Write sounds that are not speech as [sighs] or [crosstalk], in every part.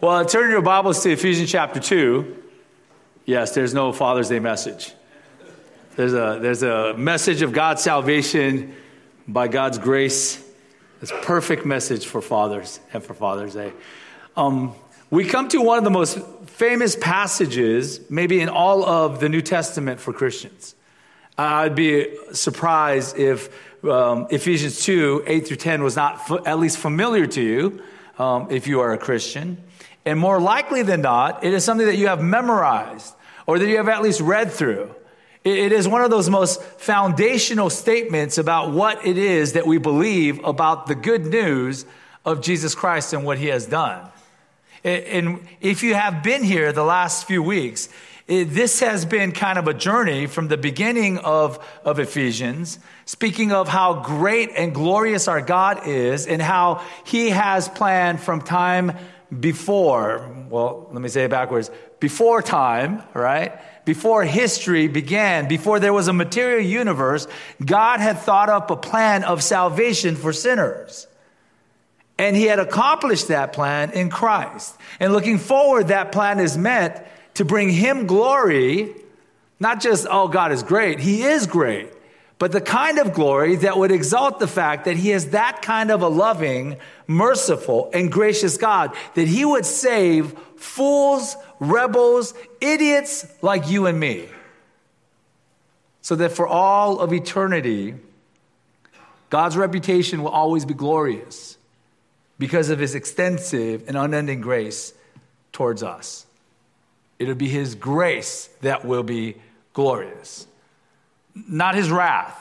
Well, turn your Bibles to Ephesians chapter 2. Yes, there's no Father's Day message. There's a, there's a message of God's salvation by God's grace. It's perfect message for fathers and for Father's Day. Um, we come to one of the most famous passages, maybe in all of the New Testament for Christians. I'd be surprised if um, Ephesians 2 8 through 10 was not f- at least familiar to you um, if you are a Christian. And more likely than not, it is something that you have memorized or that you have at least read through. it, is one of those most foundational statements about what it is that we believe about the good news of Jesus Christ and what he has done. And if you have been here the last few weeks, this has been kind of a journey from the beginning of, of Ephesians, speaking of how great and glorious our God is and how he has planned from time before, well, let me say it backwards, before time, right? Before history began, before there was a material universe, God had thought up a plan of salvation for sinners. And he had accomplished that plan in Christ. And looking forward, that plan is meant to bring him glory, not just, oh, God is great. He is great. But the kind of glory that would exalt the fact that he is that kind of a loving, merciful, and gracious God, that he would save fools, rebels, idiots like you and me. So that for all of eternity, God's reputation will always be glorious because of his extensive and unending grace towards us. It'll be his grace that will be glorious, not his wrath,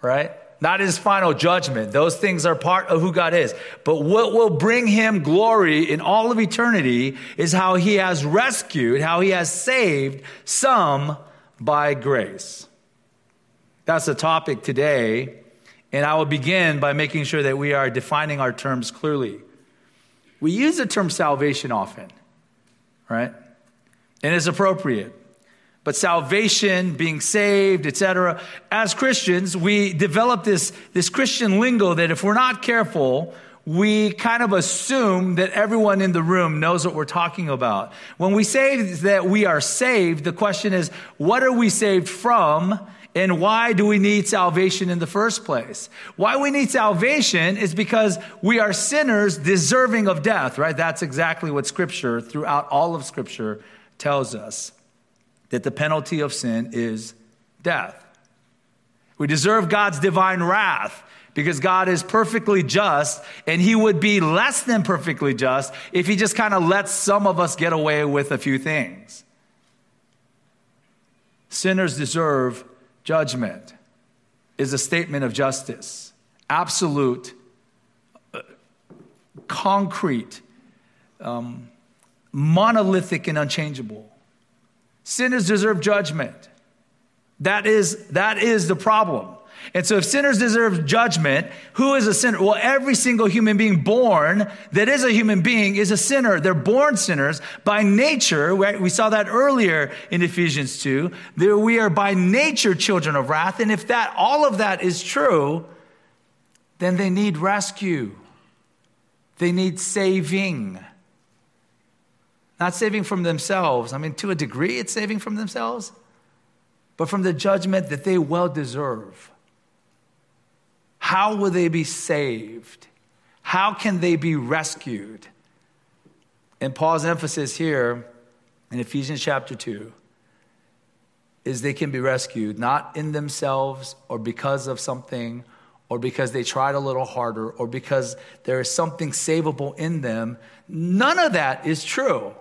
right? Not his final judgment. Those things are part of who God is. But what will bring him glory in all of eternity is how he has rescued, how he has saved some by grace. That's the topic today and I will begin by making sure that we are defining our terms clearly. We use the term salvation often, right? And it's appropriate. But salvation, being saved, etc. As Christians, we develop this, this Christian lingo that if we're not careful, we kind of assume that everyone in the room knows what we're talking about. When we say that we are saved, the question is, what are we saved from? And why do we need salvation in the first place? Why we need salvation is because we are sinners deserving of death, right? That's exactly what Scripture, throughout all of Scripture, tells us that the penalty of sin is death. We deserve God's divine wrath because God is perfectly just and he would be less than perfectly just if he just kind of lets some of us get away with a few things. Sinners deserve Judgment is a statement of justice, absolute, uh, concrete, um, monolithic, and unchangeable. Sinners deserve judgment. That is, that is the problem. And so, if sinners deserve judgment, who is a sinner? Well, every single human being born that is a human being is a sinner. They're born sinners by nature. We saw that earlier in Ephesians 2. That We are by nature children of wrath. And if that, all of that is true, then they need rescue. They need saving. Not saving from themselves. I mean, to a degree, it's saving from themselves, but from the judgment that they well deserve. How will they be saved? How can they be rescued? And Paul's emphasis here in Ephesians chapter 2 is they can be rescued not in themselves or because of something or because they tried a little harder or because there is something savable in them. None of that is true.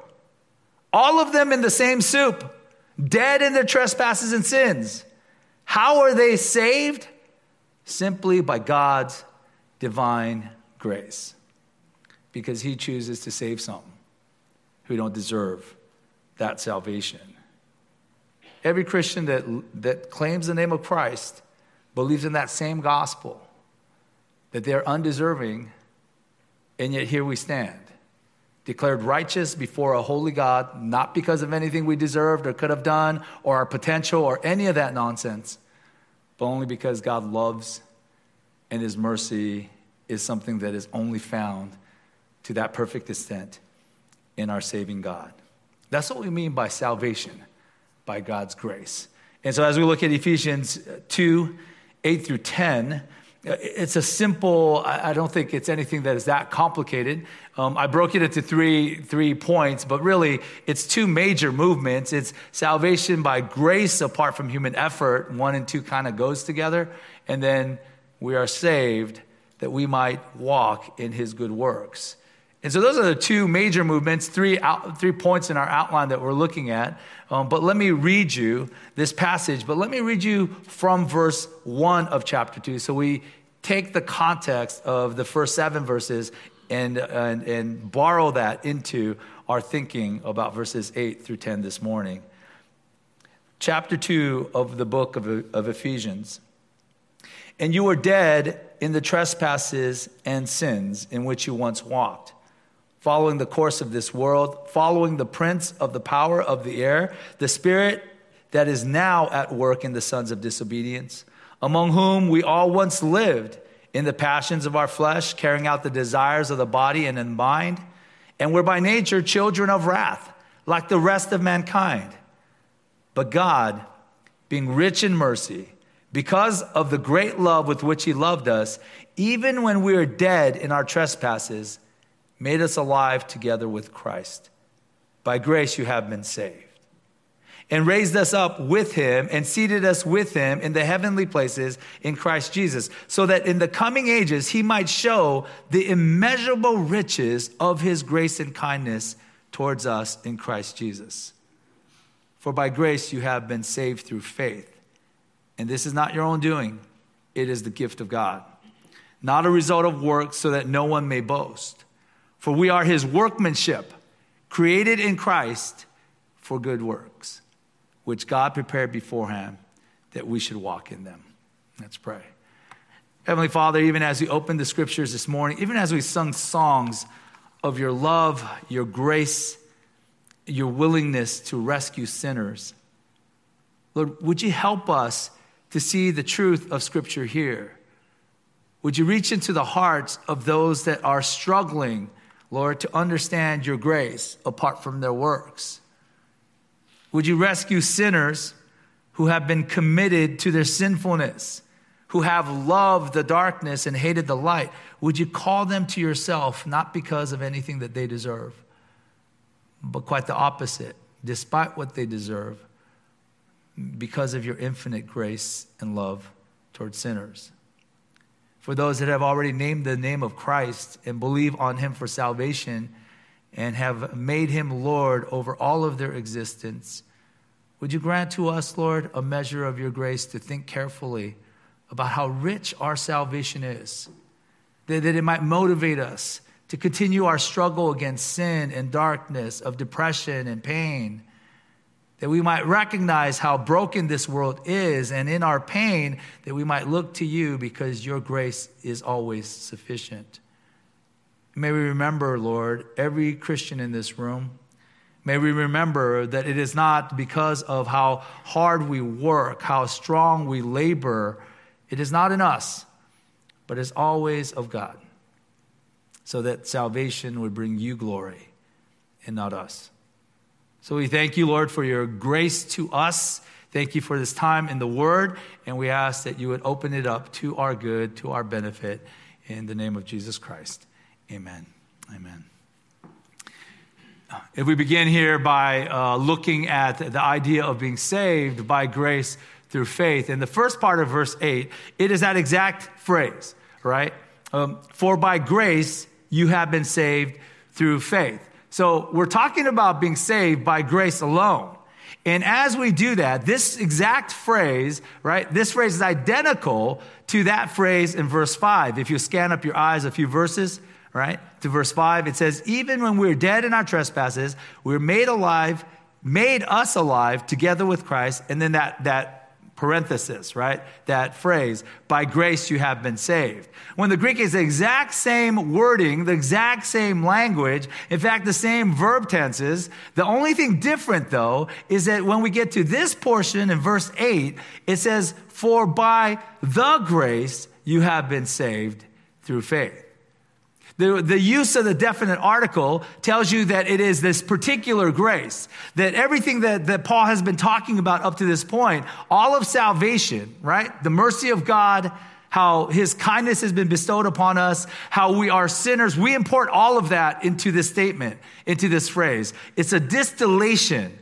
All of them in the same soup, dead in their trespasses and sins. How are they saved? simply by God's divine grace because he chooses to save some who don't deserve that salvation. Every Christian that, that claims the name of Christ believes in that same gospel that they're undeserving, and yet here we stand, declared righteous before a holy God, not because of anything we deserved or could have done or our potential or any of that nonsense, but only because God loves and His mercy is something that is only found to that perfect extent in our saving God. That's what we mean by salvation, by God's grace. And so as we look at Ephesians 2 8 through 10, it's a simple, I don't think it's anything that is that complicated. Um, I broke it into three, three points, but really it's two major movements. It's salvation by grace apart from human effort. One and two kind of goes together. And then we are saved that we might walk in his good works. And so those are the two major movements, three, out, three points in our outline that we're looking at. Um, but let me read you this passage, but let me read you from verse 1 of chapter 2. So we take the context of the first seven verses and, and, and borrow that into our thinking about verses 8 through 10 this morning. Chapter 2 of the book of, of Ephesians. And you were dead in the trespasses and sins in which you once walked following the course of this world, following the prince of the power of the air, the spirit that is now at work in the sons of disobedience, among whom we all once lived in the passions of our flesh, carrying out the desires of the body and the mind, and were by nature children of wrath, like the rest of mankind. But God, being rich in mercy, because of the great love with which He loved us, even when we were dead in our trespasses, made us alive together with Christ. By grace you have been saved. And raised us up with him and seated us with him in the heavenly places in Christ Jesus, so that in the coming ages he might show the immeasurable riches of his grace and kindness towards us in Christ Jesus. For by grace you have been saved through faith. And this is not your own doing, it is the gift of God, not a result of works, so that no one may boast. For we are his workmanship, created in Christ for good works, which God prepared beforehand that we should walk in them. Let's pray. Heavenly Father, even as we opened the scriptures this morning, even as we sung songs of your love, your grace, your willingness to rescue sinners, Lord, would you help us to see the truth of Scripture here? Would you reach into the hearts of those that are struggling Lord, to understand your grace apart from their works. Would you rescue sinners who have been committed to their sinfulness, who have loved the darkness and hated the light? Would you call them to yourself, not because of anything that they deserve, but quite the opposite, despite what they deserve, because of your infinite grace and love towards sinners? For those that have already named the name of Christ and believe on him for salvation and have made him Lord over all of their existence. Would you grant to us, Lord, a measure of your grace to think carefully about how rich our salvation is, that, that it might motivate us to continue our struggle against sin and darkness, of depression and pain that we might recognize how broken this world is, and in our pain, that we might look to you because your grace is always sufficient. May we remember, Lord, every Christian in this room. May we remember that it is not because of how hard we work, how strong we labor. It is not in us, but is always of God, so that salvation would bring you glory and not us. So we thank you, Lord, for your grace to us. Thank you for this time in the Word, and we ask that you would open it up to our good, to our benefit, in the name of Jesus Christ. Amen. Amen. If we begin here by uh, looking at the idea of being saved by grace through faith, in the first part of verse 8, it is that exact phrase, right? Um, For by grace you have been saved through faith. So we're talking about being saved by grace alone. And as we do that, this exact phrase, right, this phrase is identical to that phrase in verse 5. If you scan up your eyes a few verses, right, to verse 5, it says, Even when we we're dead in our trespasses, we we're made alive, made us alive together with Christ. And then that, that parenthesis, right? That phrase, by grace you have been saved. When the Greek is the exact same wording, the exact same language, in fact, the same verb tenses. The only thing different, though, is that when we get to this portion in verse 8, it says, For by the grace you have been saved through faith. The, the use of the definite article tells you that it is this particular grace, that everything that, that Paul has been talking about up to this point, all of salvation, right? The mercy of God, how his kindness has been bestowed upon us, how we are sinners. We import all of that into this statement, into this phrase. It's a distillation.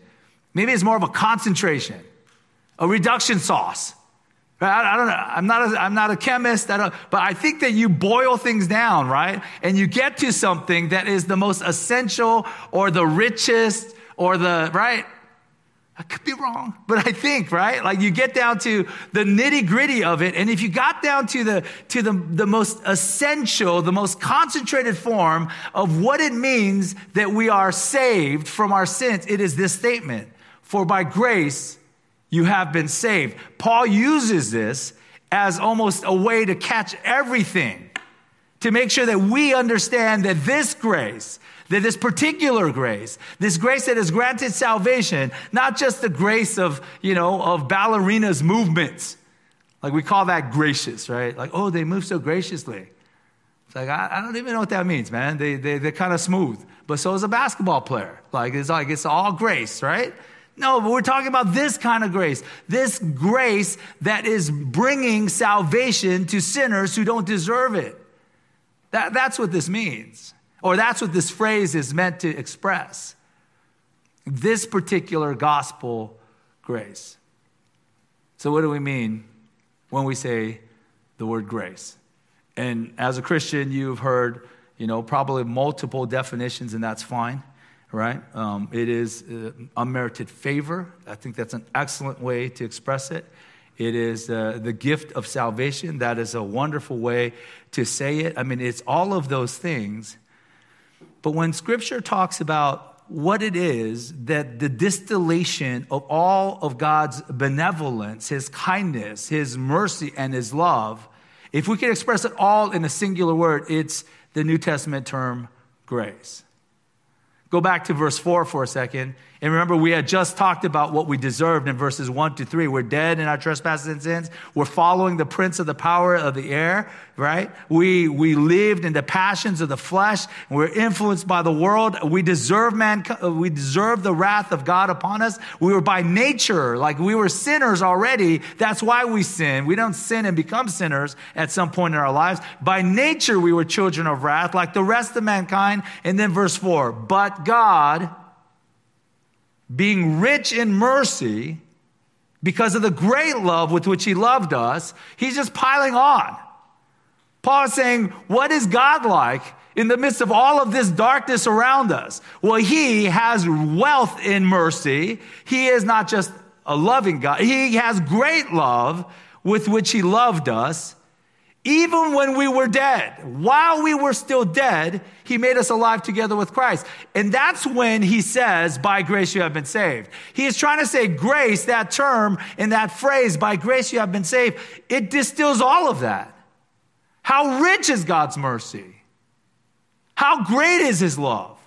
Maybe it's more of a concentration, a reduction sauce I, I don't know. I'm not a, I'm not a chemist, I but I think that you boil things down, right? And you get to something that is the most essential or the richest or the, right? I could be wrong, but I think, right? Like you get down to the nitty gritty of it. And if you got down to the, to the, the most essential, the most concentrated form of what it means that we are saved from our sins, it is this statement. For by grace, you have been saved. Paul uses this as almost a way to catch everything, to make sure that we understand that this grace, that this particular grace, this grace that has granted salvation, not just the grace of, you know, of ballerinas movements. Like we call that gracious, right? Like, oh, they move so graciously. It's like, I, I don't even know what that means, man. They, they, they're kind of smooth. But so is a basketball player. Like, it's like, it's all grace, right? No, but we're talking about this kind of grace. This grace that is bringing salvation to sinners who don't deserve it. That, that's what this means. Or that's what this phrase is meant to express. This particular gospel grace. So, what do we mean when we say the word grace? And as a Christian, you've heard, you know, probably multiple definitions, and that's fine right? Um, it is uh, unmerited favor. I think that's an excellent way to express it. It is uh, the gift of salvation. That is a wonderful way to say it. I mean, it's all of those things. But when scripture talks about what it is that the distillation of all of God's benevolence, his kindness, his mercy, and his love, if we can express it all in a singular word, it's the New Testament term grace. Go back to verse 4 for a second. And remember, we had just talked about what we deserved in verses 1 to 3. We're dead in our trespasses and sins. We're following the prince of the power of the air, right? We, we lived in the passions of the flesh. We're influenced by the world. We deserve man, we deserve the wrath of God upon us. We were by nature, like we were sinners already. That's why we sin. We don't sin and become sinners at some point in our lives. By nature, we were children of wrath, like the rest of mankind. And then verse 4, but God, being rich in mercy, because of the great love with which he loved us, he's just piling on. Paul is saying, What is God like in the midst of all of this darkness around us? Well, he has wealth in mercy. He is not just a loving God, he has great love with which he loved us. Even when we were dead, while we were still dead, he made us alive together with Christ. And that's when he says, by grace you have been saved. He is trying to say grace, that term in that phrase, by grace you have been saved, it distills all of that. How rich is God's mercy? How great is his love?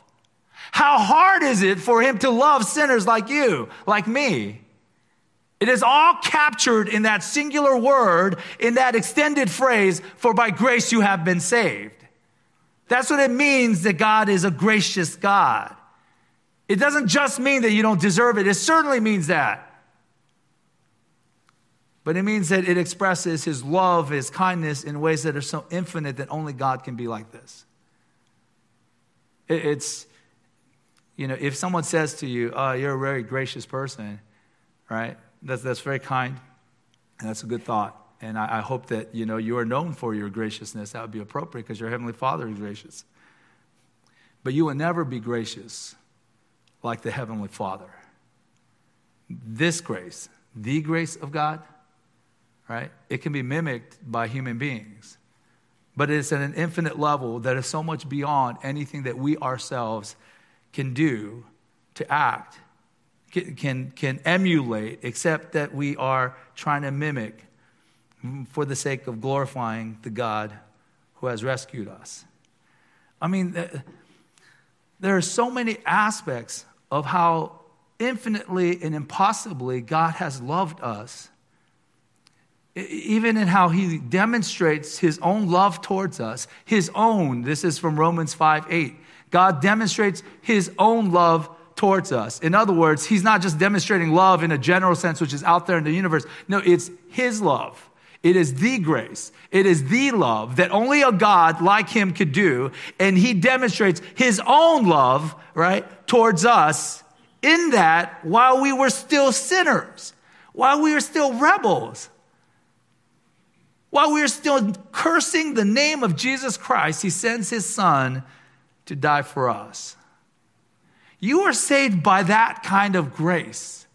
How hard is it for him to love sinners like you, like me? It is all captured in that singular word, in that extended phrase, for by grace you have been saved. That's what it means that God is a gracious God. It doesn't just mean that you don't deserve it, it certainly means that. But it means that it expresses his love, his kindness in ways that are so infinite that only God can be like this. It's, you know, if someone says to you, oh, you're a very gracious person, right? That's, that's very kind, and that's a good thought. And I, I hope that you know you are known for your graciousness. That would be appropriate because your heavenly Father is gracious. But you will never be gracious like the heavenly Father. This grace, the grace of God, right? It can be mimicked by human beings, but it's at an infinite level that is so much beyond anything that we ourselves can do to act can, can emulate, except that we are trying to mimic for the sake of glorifying the God who has rescued us. I mean, there are so many aspects of how infinitely and impossibly God has loved us. even in how he demonstrates his own love towards us, his own, this is from Romans 5 8. God demonstrates his own love towards us. In other words, he's not just demonstrating love in a general sense, which is out there in the universe. No, it's his love. It is the grace. It is the love that only a God like him could do. And he demonstrates his own love, right, towards us in that while we were still sinners, while we were still rebels, while we were still cursing the name of Jesus Christ, he sends his son to die for us. You are saved by that kind of grace.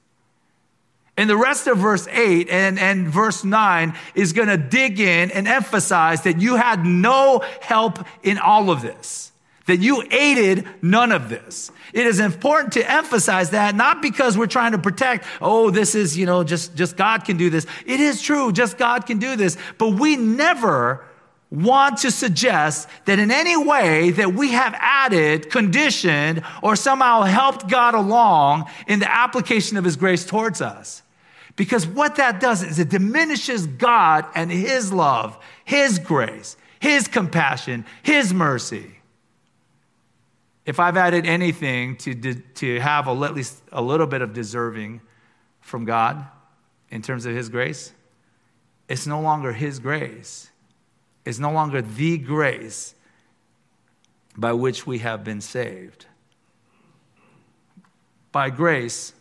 And the rest of verse 8 and, and verse 9 is going to dig in and emphasize that you had no help in all of this that you aided none of this. It is important to emphasize that not because we're trying to protect, oh, this is, you know, just, just God can do this. It is true, just God can do this. But we never want to suggest that in any way that we have added, conditioned, or somehow helped God along in the application of his grace towards us. Because what that does is it diminishes God and his love, his grace, his compassion, his mercy if I've added anything to, to have a, at least a little bit of deserving from God in terms of His grace, it's no longer His grace. It's no longer the grace by which we have been saved. By grace,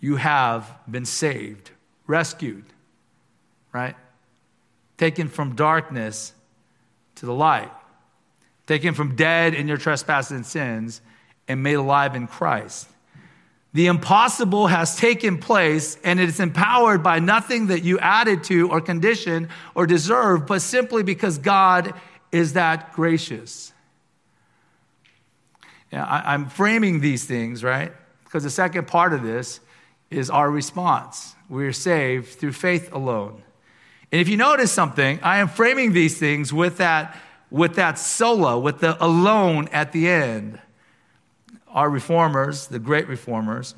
you have been saved, rescued, right? Taken from darkness to the light taken from dead in your trespasses and sins, and made alive in Christ. The impossible has taken place, and it is empowered by nothing that you added to or conditioned or deserve, but simply because God is that gracious. I, I'm framing these things, right? Because the second part of this is our response. We are saved through faith alone. And if you notice something, I am framing these things with that with that sola, with the alone at the end. Our reformers, the great reformers,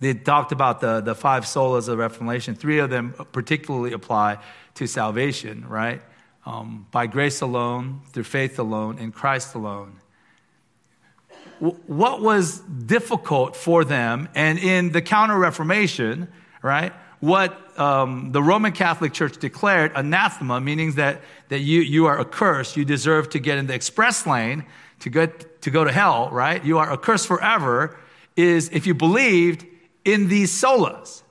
they talked about the, the five solas of Reformation. Three of them particularly apply to salvation, right? Um, by grace alone, through faith alone, in Christ alone. What was difficult for them, and in the Counter Reformation, right? what um, the Roman Catholic Church declared anathema, meaning that, that you, you are accursed, you deserve to get in the express lane to, get, to go to hell, right? You are accursed forever, is if you believed in these solas.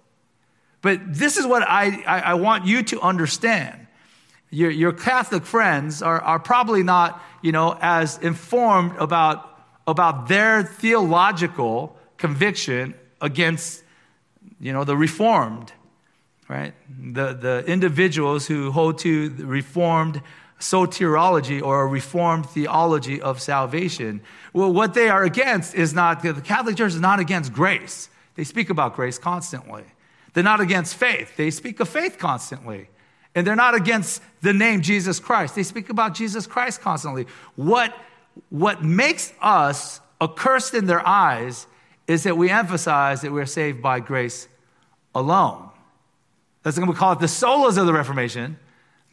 But this is what I, I, I want you to understand. Your, your Catholic friends are, are probably not, you know, as informed about, about their theological conviction against, you know, the Reformed right? The, the individuals who hold to the reformed soteriology or a reformed theology of salvation. Well, what they are against is not, the Catholic Church is not against grace. They speak about grace constantly. They're not against faith. They speak of faith constantly. And they're not against the name Jesus Christ. They speak about Jesus Christ constantly. What, what makes us accursed in their eyes is that we emphasize that we're saved by grace alone. That's going to call it the solas of the Reformation,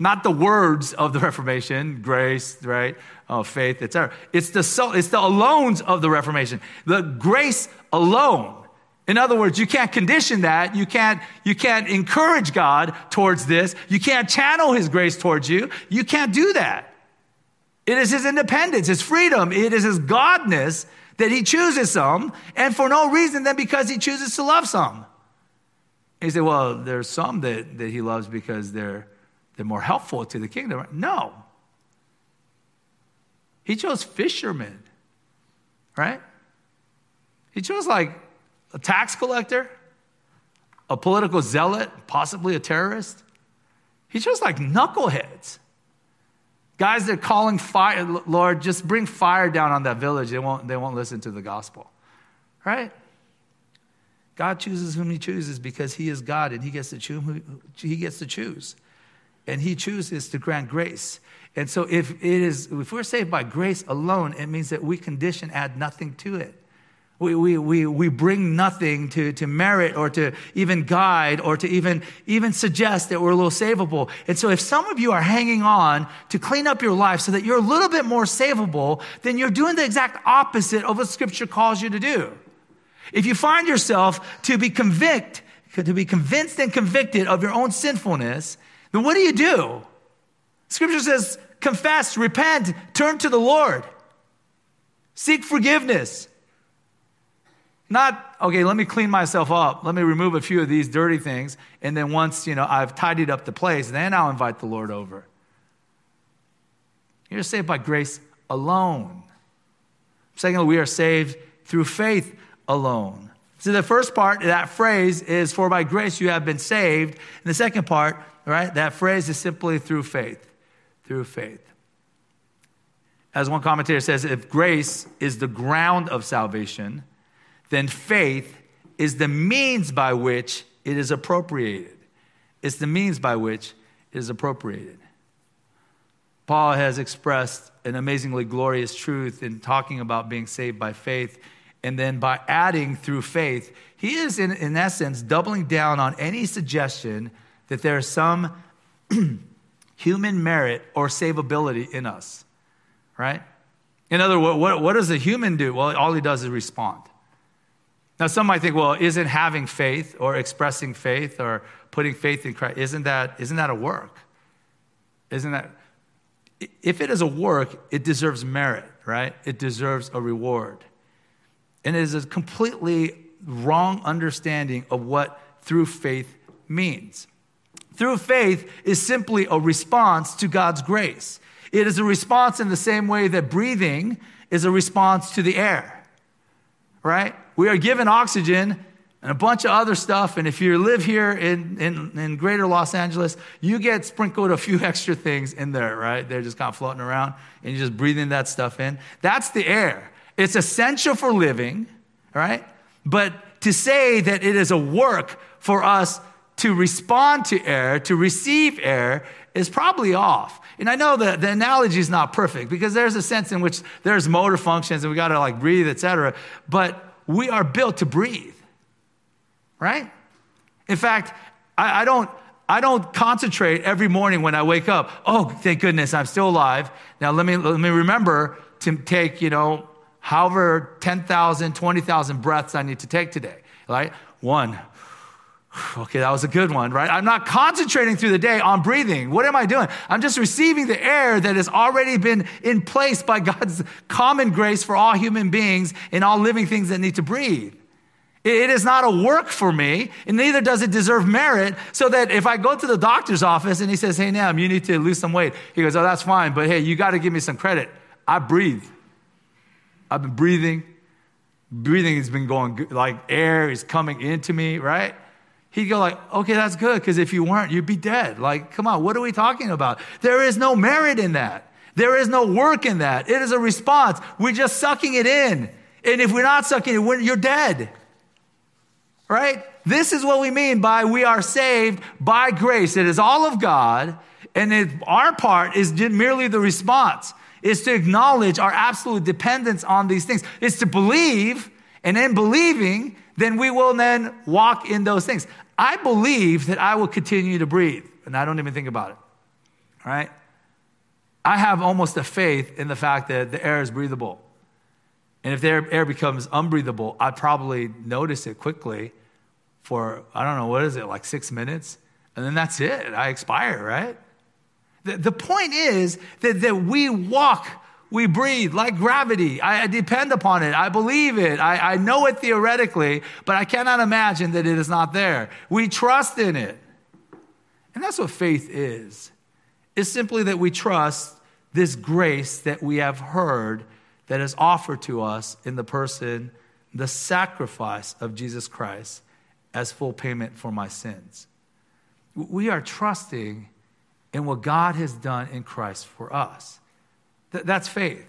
not the words of the [laughs] Reformation, grace, right, oh, faith, etc. It's the soul, it's the alones of the Reformation, the grace alone. In other words, you can't condition that. You can't, you can't encourage God towards this. You can't channel His grace towards you. You can't do that. It is His independence, His freedom, it is His godness that He chooses some, and for no reason than because He chooses to love some. He said, well, there's some that, that he loves because they're, they're more helpful to the kingdom. No. He chose fishermen, right? He chose like a tax collector, a political zealot, possibly a terrorist. He chose like knuckleheads. Guys that are calling fire, Lord, just bring fire down on that village. They won't, they won't listen to the gospel, right? God chooses whom he chooses because he is God and he gets to choose he gets to choose. And he chooses to grant grace. And so if it is if we're saved by grace alone, it means that we condition add nothing to it. We, we, we, we bring nothing to, to merit or to even guide or to even, even suggest that we're a little savable. And so if some of you are hanging on to clean up your life so that you're a little bit more savable, then you're doing the exact opposite of what scripture calls you to do. If you find yourself to be convict, to be convinced and convicted of your own sinfulness, then what do you do? Scripture says, confess, repent, turn to the Lord, seek forgiveness. Not, okay, let me clean myself up. Let me remove a few of these dirty things. And then once, you know, I've tidied up the place, then I'll invite the Lord over. You're saved by grace alone. Secondly, we are saved through faith alone. So the first part that phrase is, for by grace you have been saved. And the second part, right, that phrase is simply through faith. Through faith. As one commentator says, if grace is the ground of salvation, then faith is the means by which it is appropriated. It's the means by which it is appropriated. Paul has expressed an amazingly glorious truth in talking about being saved by faith. And then by adding through faith, he is, in, in essence, doubling down on any suggestion that there is some [clears throat] human merit or savability in us, right? In other words, what, what does a human do? Well, all he does is respond. Now, some might think, well, isn't having faith or expressing faith or putting faith in Christ, isn't that, isn't that a work? Isn't that, if it is a work, it deserves merit, right? It deserves a reward. And it is a completely wrong understanding of what through faith means. Through faith is simply a response to God's grace. It is a response in the same way that breathing is a response to the air, right? We are given oxygen and a bunch of other stuff. And if you live here in, in, in, greater Los Angeles, you get sprinkled a few [laughs] extra things in there, right? They're just kind of floating around and you're just breathing that stuff in. That's the air. It's essential for living, right? But to say that it is a work for us to respond to air, to receive air, is probably off. And I know that the analogy is not perfect because there's a sense in which there's motor functions and we got to like breathe, etc. But we are built to breathe, right? In fact, I, I, don't. I don't concentrate every morning when I wake up. Oh, thank goodness, I'm still alive. Now let me let me remember to take you know however 10,000, 20,000 breaths I need to take today. Right? One. [sighs] Okay, that was a good one, right? I'm not concentrating through the day on breathing. What am I doing? I'm just receiving the air that has already been in place by God's common grace for all human beings and all living things that need to breathe. It is not a work for me, and neither does it deserve merit. So that if I go to the doctor's office and he says, Hey, Nam, you need to lose some weight, he goes, Oh, that's fine, but hey, you got to give me some credit. I breathe. I've been breathing. Breathing has been going good, like air is coming into me, right? He'd go like, okay, that's good, because if you weren't, you'd be dead. Like, come on, what are we talking about? There is no merit in that. There is no work in that. It is a response. We're just sucking it in. And if we're not sucking it, you're dead. Right? This is what we mean by we are saved by grace. It is all of God, and it, our part is merely the response. Is to acknowledge our absolute dependence on these things. is to believe, and in believing, then we will then walk in those things. I believe that I will continue to breathe, and I don't even think about it. Right? I have almost a faith in the fact that the air is breathable. And if the air becomes unbreathable, I probably notice it quickly for, I don't know, what is it, like six minutes? And then that's it. I expire, right? The, the point is that, that we walk we breathe like gravity. I, I depend upon it. I believe it. I, I know it theoretically, but I cannot imagine that it is not there. We trust in it. And that's what faith is. It's simply that we trust this grace that we have heard that is offered to us in the person, the sacrifice of Jesus Christ as full payment for my sins. We are trusting in what God has done in Christ for us. Th- that's faith.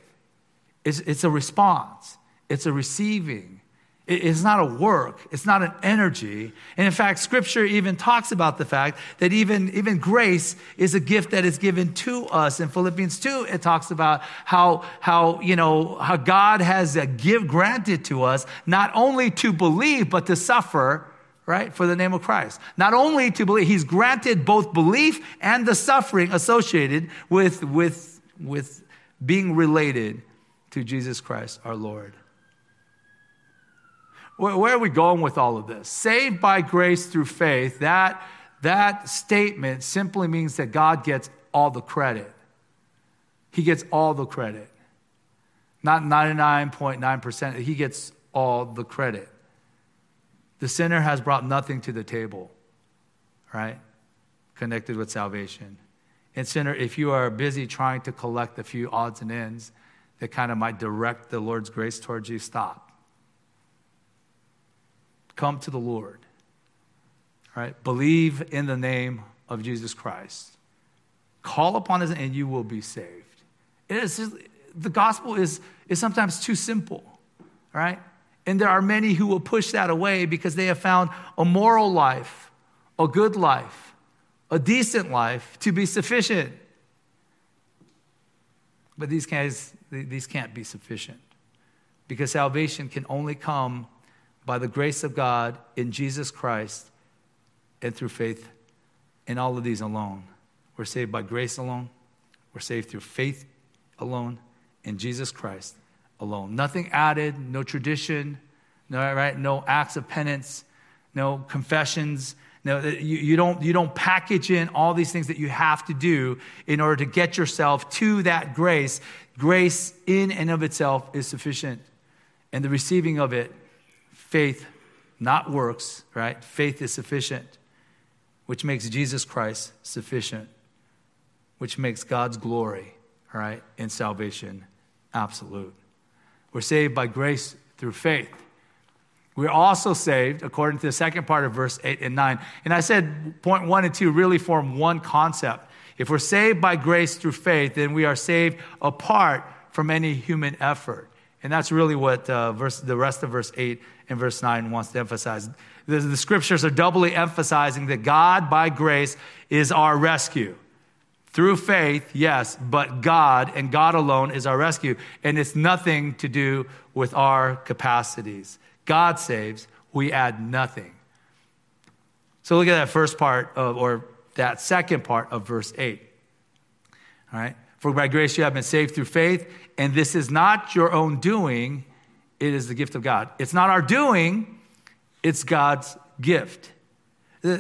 It's, it's a response, it's a receiving. It's not a work. It's not an energy. And in fact, scripture even talks about the fact that even, even grace is a gift that is given to us. In Philippians 2, it talks about how, how, you know, how God has a give granted to us, not only to believe, but to suffer, right, for the name of Christ. Not only to believe, he's granted both belief and the suffering associated with, with, with being related to Jesus Christ, our Lord. Where are we going with all of this? Saved by grace through faith, that, that statement simply means that God gets all the credit. He gets all the credit. Not 99.9%, he gets all the credit. The sinner has brought nothing to the table, right? Connected with salvation. And, sinner, if you are busy trying to collect a few odds and ends that kind of might direct the Lord's grace towards you, stop come to the Lord. Right? Believe in the name of Jesus Christ. Call upon his and you will be saved. It is the gospel is, is sometimes too simple, right? And there are many who will push that away because they have found a moral life, a good life, a decent life to be sufficient. But these guys, these can't be sufficient because salvation can only come by the grace of God in Jesus Christ and through faith in all of these alone. We're saved by grace alone, we're saved through faith alone in Jesus Christ alone. Nothing added, no tradition, no, right? no acts of penance, no confessions. No, uh, you, you, don't, you don't package in all these things that you have to do in order to get yourself to that grace. Grace in and of itself is sufficient, and the receiving of it faith, not works, right? Faith is sufficient, which makes Jesus Christ sufficient, which makes God's glory, right, in salvation absolute. We're saved by grace through faith. We're also saved, according to the second part of verse 8 and 9. And I said point one and two really form one concept. If we're saved by grace through faith, then we are saved apart from any human effort. And that's really what uh, verse, the rest of verse 8 and verse 9 wants to emphasize. The, the scriptures are doubly emphasizing that God, by grace, is our rescue. Through faith, yes, but God and God alone is our rescue. And it's nothing to do with our capacities. God saves, we add nothing. So look at that first part, of, or that second part of verse 8. All right? For by grace you have been saved through faith, and this is not your own doing, it is the gift of God. It's not our doing, it's God's gift. Uh,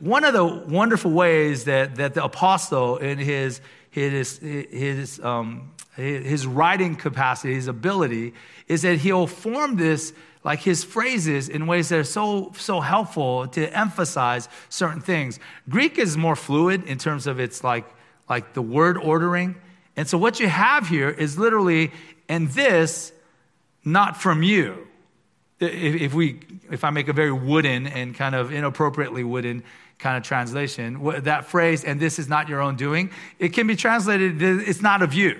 One of the wonderful ways that, that the apostle, in his, his, his, um, his writing capacity, his ability, is that he'll form this like his phrases in ways that are so so helpful to emphasize certain things. Greek is more fluid in terms of its like like the word ordering. And so what you have here is literally, and this, not from you. If, we, if I make a very wooden and kind of inappropriately wooden kind of translation, that phrase, and this is not your own doing, it can be translated, it's not of you.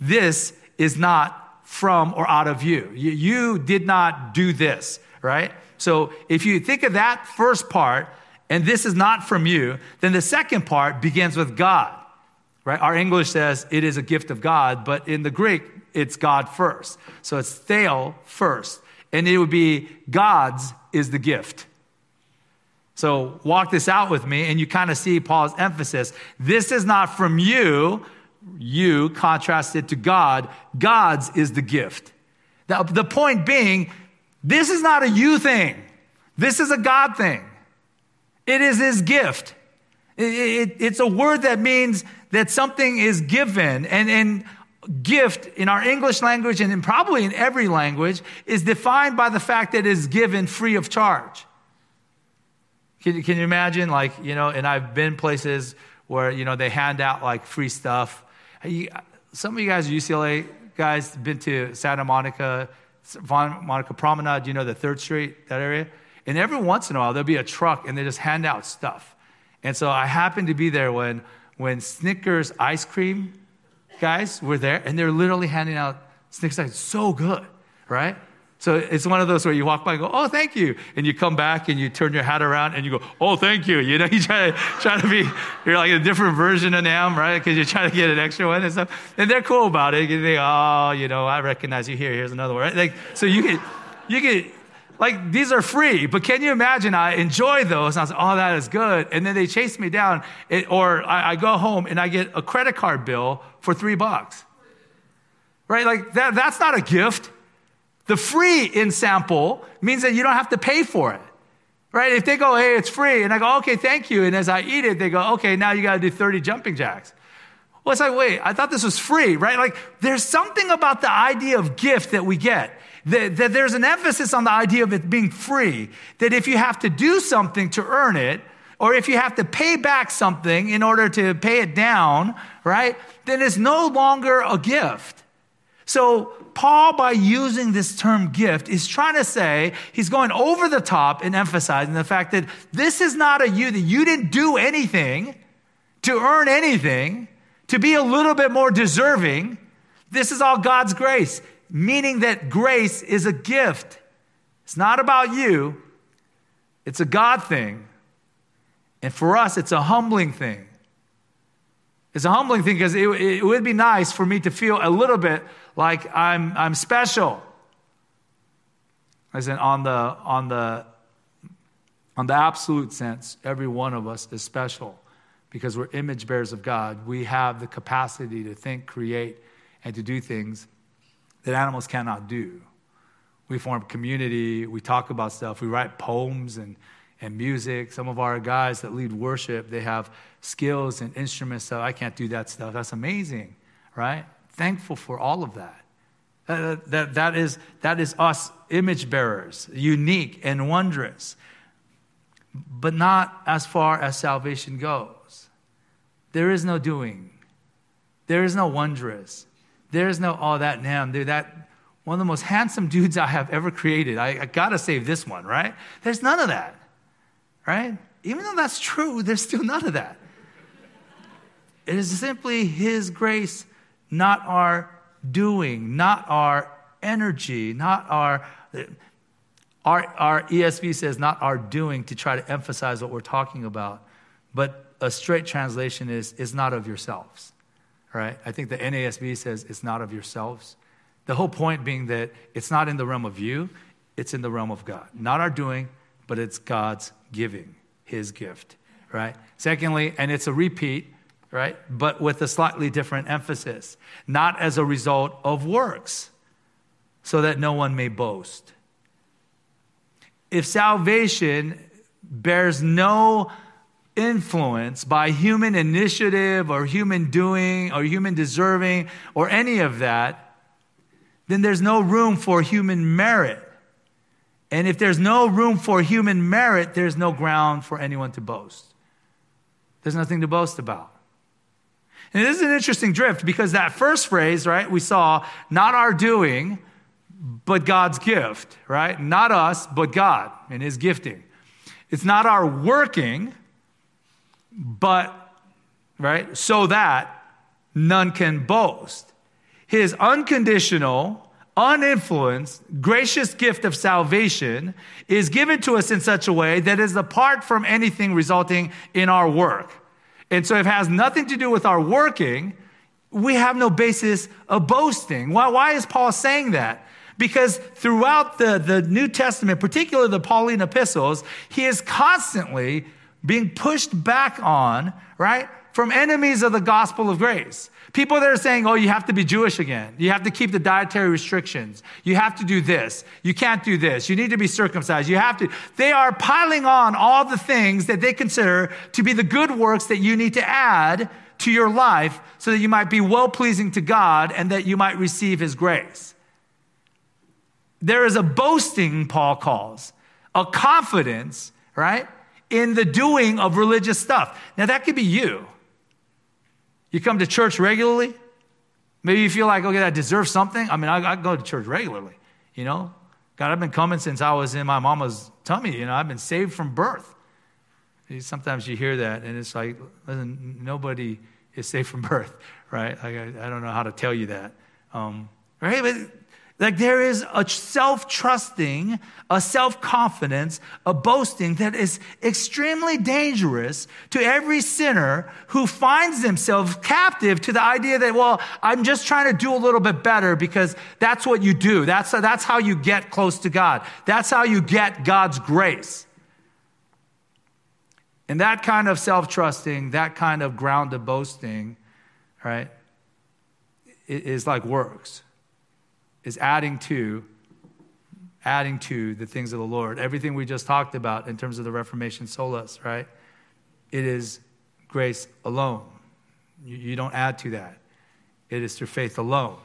This is not from or out of you. You, did not do this, right? So if you think of that first part, and this is not from you, then the second part begins with God right? Our English says it is a gift of God, but in the Greek, it's God first. So it's Theo first. And it would be God's is the gift. So walk this out with me, and you kind of see Paul's emphasis. This is not from you, you contrasted to God. God's is the gift. The, the point being, this is not a you thing, this is a God thing. It is his gift. It, it, it's a word that means that something is given. And, and gift in our English language and in probably in every language is defined by the fact that it is given free of charge. Can, can you imagine? Like, you know, and I've been places where, you know, they hand out like free stuff. Some of you guys UCLA guys been to Santa Monica, Monica Promenade, you know, the Third Street, that area. And every once in a while, there'll be a truck and they just hand out stuff. And so I happened to be there when when Snickers ice cream guys were there, and they're literally handing out Snickers ice. So good. right? So it's one of those where you walk by and go, oh, thank you. And you come back and you turn your hat around and you go, oh, thank you. You know, [laughs] you try to, try to be, you're like a different version of them, right? Because you're trying to get an extra one and stuff. And they're cool about it. You think, oh, you know, I recognize you here. Here's another one. Right? Like, so you can, you get, like these are free, but can you imagine? I enjoy those. And I was like, oh, that is good. And then they chase me down, it, or I, I go home and I get a credit card bill for three bucks. Right? Like that, that's not a gift. The free in sample means that you don't have to pay for it. Right? If they go, hey, it's free, and I go, okay, thank you. And as I eat it, they go, okay, now you got to do 30 jumping jacks. Well, it's like, wait, I thought this was free, right? Like, there's something about the idea of gift that we get. That, that there's an emphasis on the idea of it being free. That if you have to do something to earn it, or if you have to pay back something in order to pay it down, right, then it's no longer a gift. So, Paul, by using this term gift, is trying to say he's going over the top and emphasizing the fact that this is not a you, that you didn't do anything to earn anything, to be a little bit more deserving. This is all God's grace, meaning that grace is a gift. It's not about you, it's a God thing. And for us, it's a humbling thing. It's a humbling thing because it, it would be nice for me to feel a little bit like I'm, I'm special. As in, on the, on, the, on the absolute sense, every one of us is special because we're image bearers of God. We have the capacity to think, create, and to do things that animals cannot do. We form community, we talk about stuff, we write poems and and music. Some of our guys that lead worship, they have skills and instruments. So I can't do that stuff. That's amazing, right? Thankful for all of that. Uh, that, that, is, that is us image bearers, unique and wondrous, but not as far as salvation goes. There is no doing, there is no wondrous, there is no all oh, that nam, dude, that one of the most handsome [laughs] dudes I have ever created. I, I gotta save this one, right? There's none of that right? Even though that's true, there's still none of that. It is simply His grace, not our doing, not our energy, not our. Our, our ESV says not our doing to try to emphasize what we're talking about, but a straight translation is, is not of yourselves, right? I think the NASB says it's not of yourselves. The whole point being that it's not in the realm of you, it's in the realm of God. Not our doing, but it's God's giving, his gift, right? Secondly, and it's a repeat, right? But with a slightly different emphasis, not as a result of works, so that no one may boast. If salvation bears no influence by human initiative or human doing or human deserving or any of that, then there's no room for human merit. And if there's no room for human merit, there's no ground for anyone to boast. There's nothing to boast about. And this is an interesting drift because that first phrase, right, we saw, not our doing, but God's gift, right? Not us, but God and His gifting. It's not our working, but, right, so that none can boast. His unconditional, uninfluenced, gracious gift of salvation is given to us in such a way that is apart from anything resulting in our work. And so, it has nothing to do with our working, we have no basis of boasting. Why, why is Paul saying that? Because throughout the, the New Testament, particularly the Pauline epistles, he is constantly being pushed back on, right, from enemies of the gospel of grace. People that are saying, oh, you have to be Jewish again. You have to keep the dietary restrictions. You have to do this. You can't do this. You need to be circumcised. You have to. They are piling on all the things that they consider to be the good works that you need to add to your life so that you might be well pleasing to God and that you might receive His grace. There is a boasting, Paul calls, a confidence, right, in the doing of religious stuff. Now, that could be you. You come to church regularly. Maybe you feel like, okay, I deserve something. I mean, I, I go to church regularly, you know? God, I've been coming since I was in my mama's tummy. You know, I've been saved from birth. Sometimes you hear that, and it's like, listen, nobody is saved from birth, [laughs] right? Like, I, I don't know how to tell you that. Um, right? But Like there is a self trusting, a self confidence, a boasting that is extremely dangerous to every sinner who finds themselves captive to the idea that, well, I'm just trying to do a little bit better because that's what you do. That's, that's how you get close to God. That's how you get God's grace. And that kind of self trusting, that kind of ground of boasting, right, is like works is adding to adding to the things of the Lord. Everything we just talked about in terms of the Reformation solas, right? It is grace alone. You, you, don't add to that. It is through faith alone.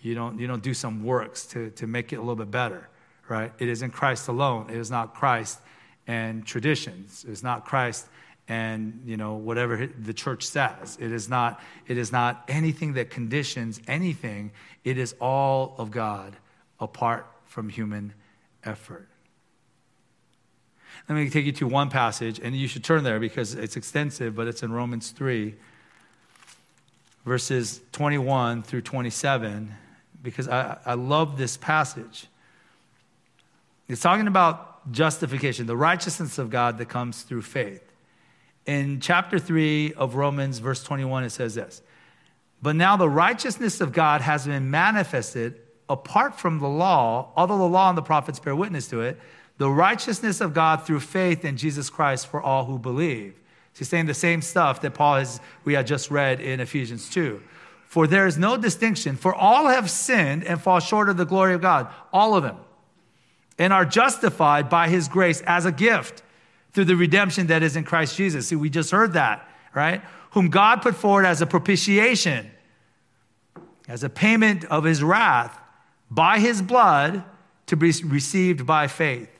You don't, you don't do some works to, to make it a little bit better, right? It is in Christ alone. It is not Christ and traditions. It is not Christ and you know whatever the church says. It is not it is not anything that conditions anything. It is all of god apart from human effort. Let me take you to one passage and you should turn there because it's extensive but it's in romans 3 verses 21 through 27 because i, I love this passage. It's talking about justification the righteousness of god that comes through faith in chapter 3 of Romans, verse 21, it says this But now the righteousness of God has been manifested apart from the law, although the law and the prophets bear witness to it, the righteousness of God through faith in Jesus Christ for all who believe. So he's saying the same stuff that Paul has, we had just read in Ephesians 2. For there is no distinction, for all have sinned and fall short of the glory of God, all of them, and are justified by his grace as a gift through the redemption that is in Christ Jesus. See, we just heard that, right? Whom God put forward as a propitiation, as a payment of his wrath by his blood to be received by faith.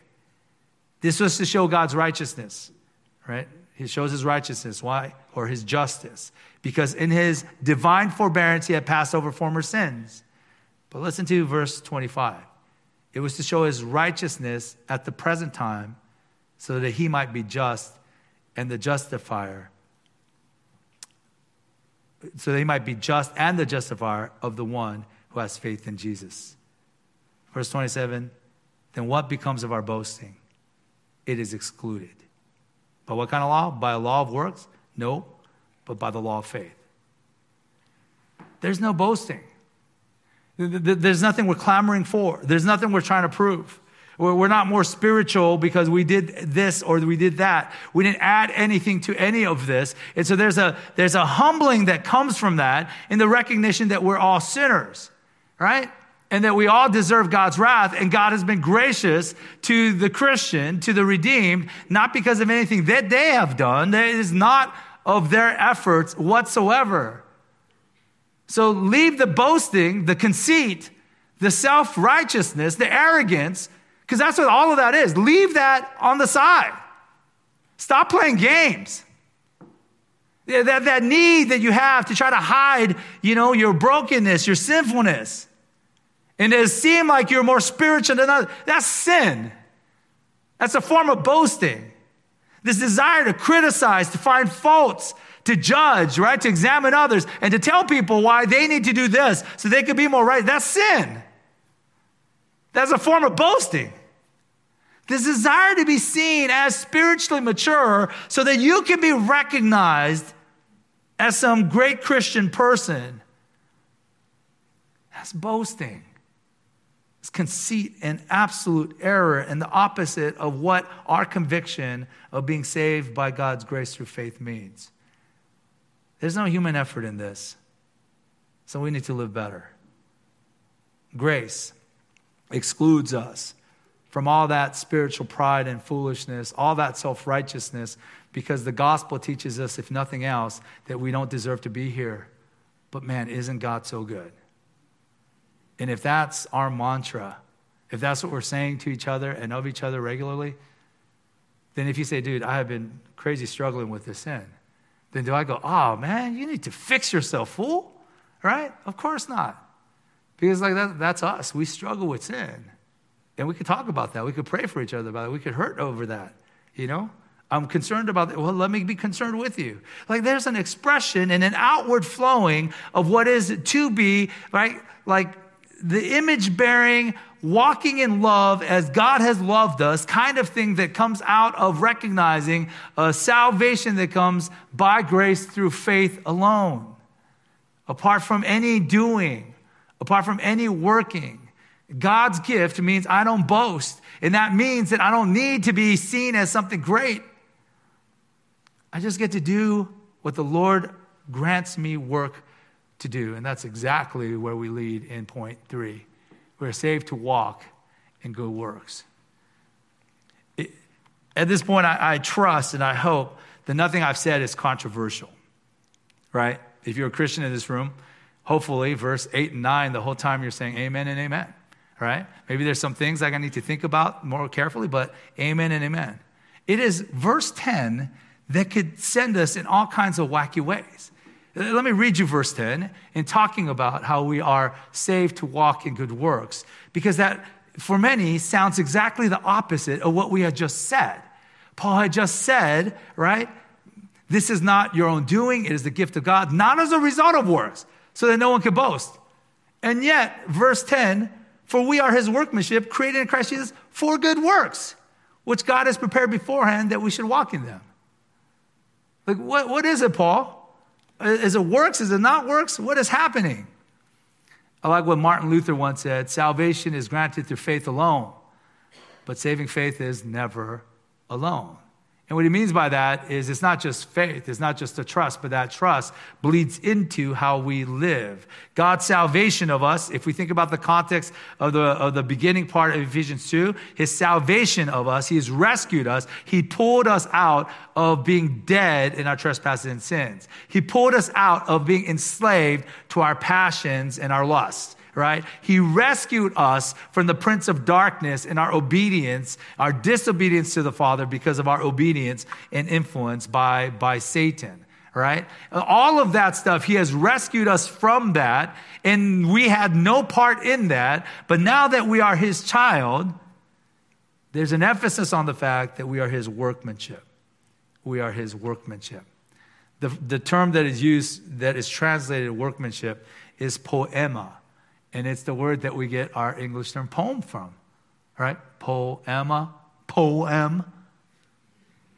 This was to show God's righteousness, right? He shows his righteousness. Why? Or his justice. Because in his divine forbearance, he had passed over former sins. But listen to verse 25. It was to show his righteousness at the present time so that he might be just and the justifier. So he might be just and the justifier of the one who has faith in Jesus. Verse 27 Then what becomes of our boasting? It is excluded. By what kind of law? By a law of works? No, but by the law of faith. There's no boasting. There's nothing we're clamoring for. There's nothing we're trying to prove. We're not more spiritual because we did this or we did that. We didn't add anything to any of this. And so there's a, there's a humbling that comes from that in the recognition that we're all sinners, right? And that we all deserve God's wrath. And God has been gracious to the Christian, to the redeemed, not because of anything that they have done. That is not of their efforts whatsoever. So leave the boasting, the conceit, the self righteousness, the arrogance because that's what all of that is. Leave that on the side. Stop playing games. That, that need that you have to try to hide, you know, your brokenness, your sinfulness. And it seem like you're more spiritual than others. That's sin. That's a form of boasting. This desire to criticize, to find faults, to judge, right? To examine others and to tell people why they need to do this so they could be more right. That's sin. That's a form of boasting. This desire to be seen as spiritually mature so that you can be recognized as some great Christian person. That's boasting. It's conceit and absolute error and the opposite of what our conviction of being saved by God's grace through faith means. There's no human effort in this. So we need to live better. Grace excludes us from all that spiritual pride and foolishness, all that self righteousness, because the gospel teaches us, if nothing else, that we don't deserve to be here. But man, isn't God so good? And if that's our mantra, if that's what we're saying to each other and of each other regularly, then if you say, dude, I have been crazy struggling with this sin, then do I go, oh man, you need to fix yourself, fool? Right? Of course not. Because like that, that's us. We struggle with sin. And we could talk about that. We could pray for each other about it. We could hurt over that, you know? I'm concerned about that. Well, let me be concerned with you. Like there's an expression and an outward flowing of what is to be, right? Like the image bearing, walking in love as God has loved us kind of thing that comes out of recognizing a salvation that comes by grace through faith alone, apart from any doing, apart from any working. God's gift means I don't boast. And that means that I don't need to be seen as something great. I just get to do what the Lord grants me work to do. And that's exactly where we lead in point three. We're saved to walk in good works. It, at this point, I, I trust and I hope that nothing I've said is controversial, right? If you're a Christian in this room, hopefully, verse 8 and 9, the whole time you're saying amen and amen, right? Maybe there's some things I need to think about more carefully, but amen and amen. It is verse 10 that could send us in all kinds of wacky ways. Let me read you verse 10 in talking about how we are saved to walk in good works, because that for many sounds exactly the opposite of what we had just said. Paul had just said, right? This is not your own doing, it is the gift of God, not as a result of works, so that no one could boast. And yet, verse 10 for we are his workmanship, created in Christ Jesus for good works, which God has prepared beforehand that we should walk in them. Like, what, what is it, Paul? Is it works? Is it not works? What is happening? I like what Martin Luther once said salvation is granted through faith alone, but saving faith is never alone. And what he means by that is it's not just faith, it's not just a trust, but that trust bleeds into how we live. God's salvation of us, if we think about the context of the, of the beginning part of Ephesians 2, his salvation of us, he has rescued us. He pulled us out of being dead in our trespasses and sins. He pulled us out of being enslaved to our passions and our lusts right? He rescued us from the prince of darkness in our obedience, our disobedience to the Father because of our obedience and influence by, by Satan, right? All of that stuff, He has rescued us from that, and we had no part in that. But now that we are His child, there's an emphasis on the fact that we are His workmanship. We are His workmanship. The, the term that is used, that is translated workmanship, is poema and it's the word that we get our English term poem from, right? Poema, poem.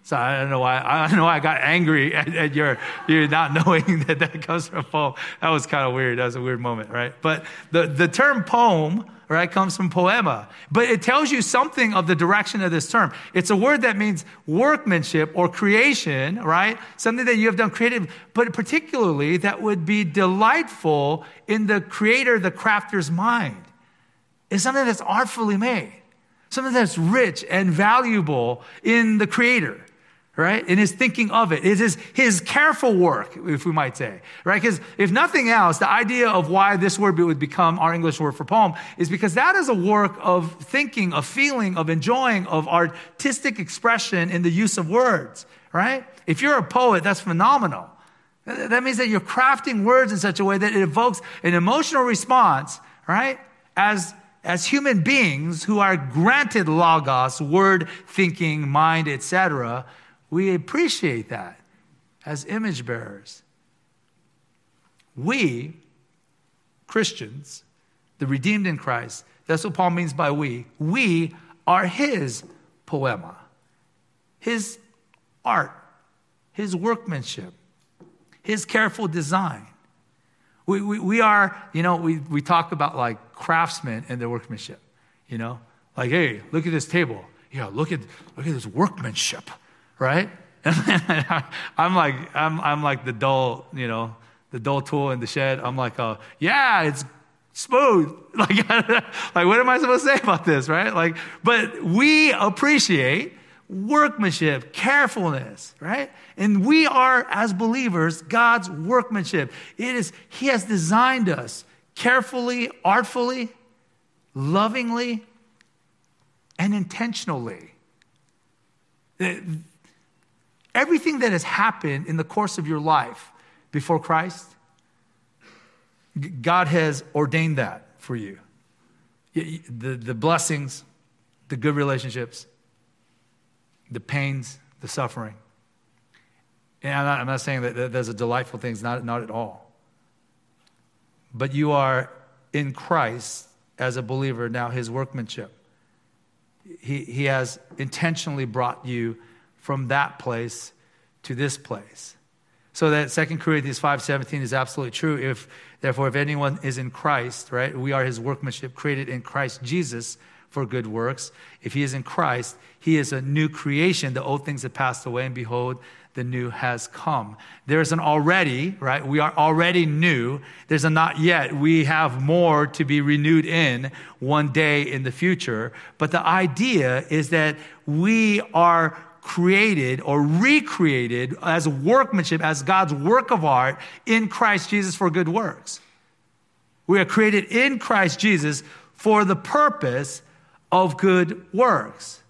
So I don't know why I don't know why I got angry [laughs] at, at your you not knowing [laughs] that that comes from poem. That was kind of weird. That was a weird moment, right? But the, the term poem right, comes from poema. But it tells you something of the direction of this term. It's a word that means workmanship or creation, right? Something that you have done creative, but particularly that would be delightful in the creator, the crafter's mind. It's something that's artfully made, something that's rich and valuable in the creator right? In his thinking of it. It is his careful work, if we might say, right? Because if nothing else, the idea of why this word would become our English word for poem is because that is a work of thinking, of feeling, of enjoying, of artistic expression in the use of words, right? If you're a poet, that's phenomenal. That means that you're crafting words in such a way that it evokes an emotional response, right? As as human beings who are granted logos, word, thinking, mind, etc., we appreciate that as image bearers. We, Christians, the redeemed in Christ, that's what Paul means by we. We are his poema, his art, his workmanship, his careful design. We, we, we are, you know, we, we talk about like craftsmen and their workmanship, you know, like, hey, look at this table. Yeah, look at, look at this workmanship right? [laughs] I'm like, I'm, I'm like the dull, you know, the dull tool in the shed. I'm like, oh, yeah, it's smooth. [laughs] Like, [laughs] like, what am I supposed to say about this, right? Like, but we appreciate workmanship, carefulness, right? And we are, as believers, God's workmanship. It is, He has designed us carefully, artfully, lovingly, and intentionally. Everything that has happened in the course of your life before Christ, God has ordained that for you. The, the blessings, the good relationships, the pains, the suffering. And I'm not, I'm not saying that there's a delightful things, not, not at all. But you are in Christ as a believer now his workmanship. He, he has intentionally brought you from that place to this place. So that 2 Corinthians 5:17 is absolutely true. If therefore if anyone is in Christ, right? We are his workmanship created in Christ Jesus for good works. If he is in Christ, he is a new creation. The old things have passed away and behold, the new has come. There's an already, right? We are already new. There's a not yet. We have more to be renewed in one day in the future. But the idea is that we are created or recreated as workmanship, as God's work of art in Christ Jesus for good works. We are created in Christ Jesus for the purpose of good works.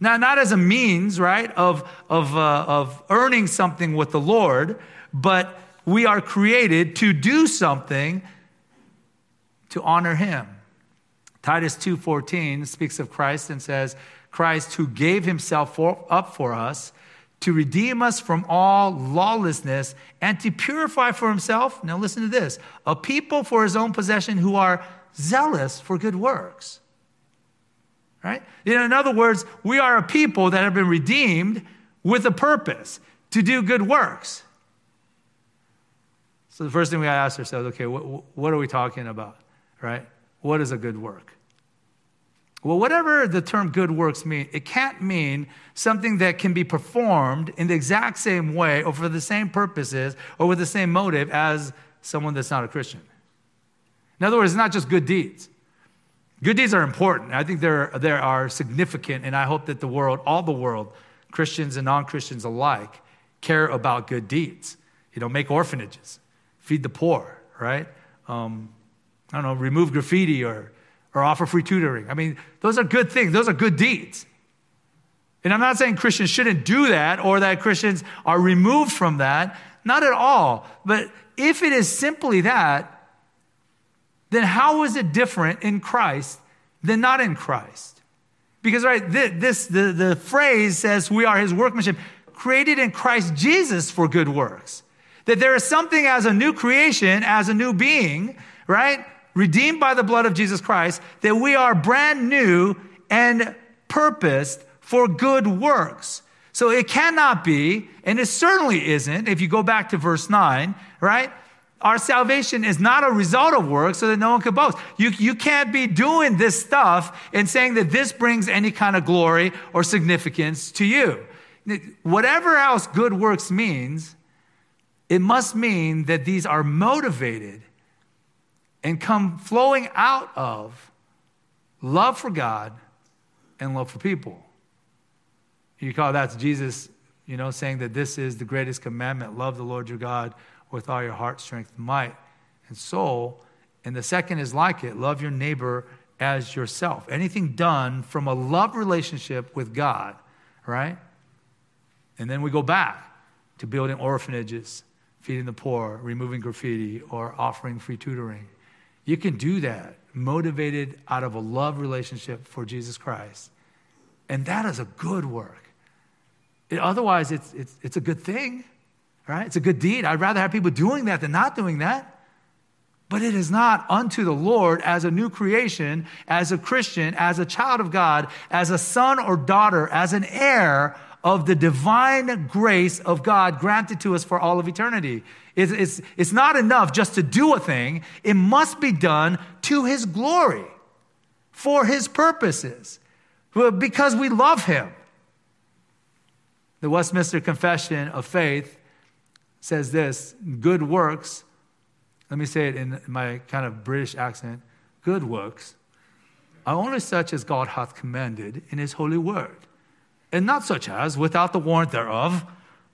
Now, not as a means, right, of, of, uh, of earning something with the Lord, but we are created to do something to honor him. Titus 2:14 speaks of Christ and says, Christ who gave himself for, up for us to redeem us from all lawlessness and to purify for himself, now listen to this, a people for his own possession who are zealous for good works right? In other words, we are a people that have been redeemed with a purpose to do good works. So the first thing we gotta ask ourselves, okay, what, what are we talking about, right? What is a good work? Well, whatever the term good works mean, it can't mean something that can be performed in the exact same way or for the same purposes or with the same motive as someone that's not a Christian. In other words, it's not just good deeds. Good deeds are important. I think they're, they are significant, and I hope that the world, all the world, Christians and non Christians alike, care about good deeds. You know, make orphanages, feed the poor, right? Um, I don't know, remove graffiti or, or offer free tutoring. I mean, those are good things, those are good deeds. And I'm not saying Christians shouldn't do that or that Christians are removed from that. Not at all. But if it is simply that, then how is it different in Christ than not in Christ? Because, right, this, the, the phrase says we are his workmanship, created in Christ Jesus for good works. That there is something as a new creation, as a new being, right, redeemed by the blood of Jesus Christ, that we are brand new and purposed for good works. So it cannot be, and it certainly isn't, if you go back to verse 9, right? Our salvation is not a result of work so that no one can boast. You, you can't be doing this stuff and saying that this brings any kind of glory or significance to you. Whatever else good works means, it must mean that these are motivated and come flowing out of love for God and love for people. You call that Jesus, you know, saying that this is the greatest commandment love the Lord your God with all your heart, strength, might, and soul. And the second is like it love your neighbor as yourself. Anything done from a love relationship with God, right? And then we go back to building orphanages, feeding the poor, removing graffiti, or offering free tutoring. You can do that motivated out of a love relationship for Jesus Christ. And that is a good work. It, otherwise, it's, it's, it's a good thing right? It's a good deed. I'd rather have people doing that than not doing that. But it is not unto the Lord as a new creation, as a Christian, as a child of God, as a son or daughter, as an heir of the divine grace of God granted to us for all of eternity. It's, it's, it's not enough just to do a thing, it must be done to His glory, for His purposes, because we love Him. The Westminster Confession of Faith says this good works, let me say it in my kind of British accent good works are only such as God hath commanded in his holy word, and not such as, without the warrant thereof,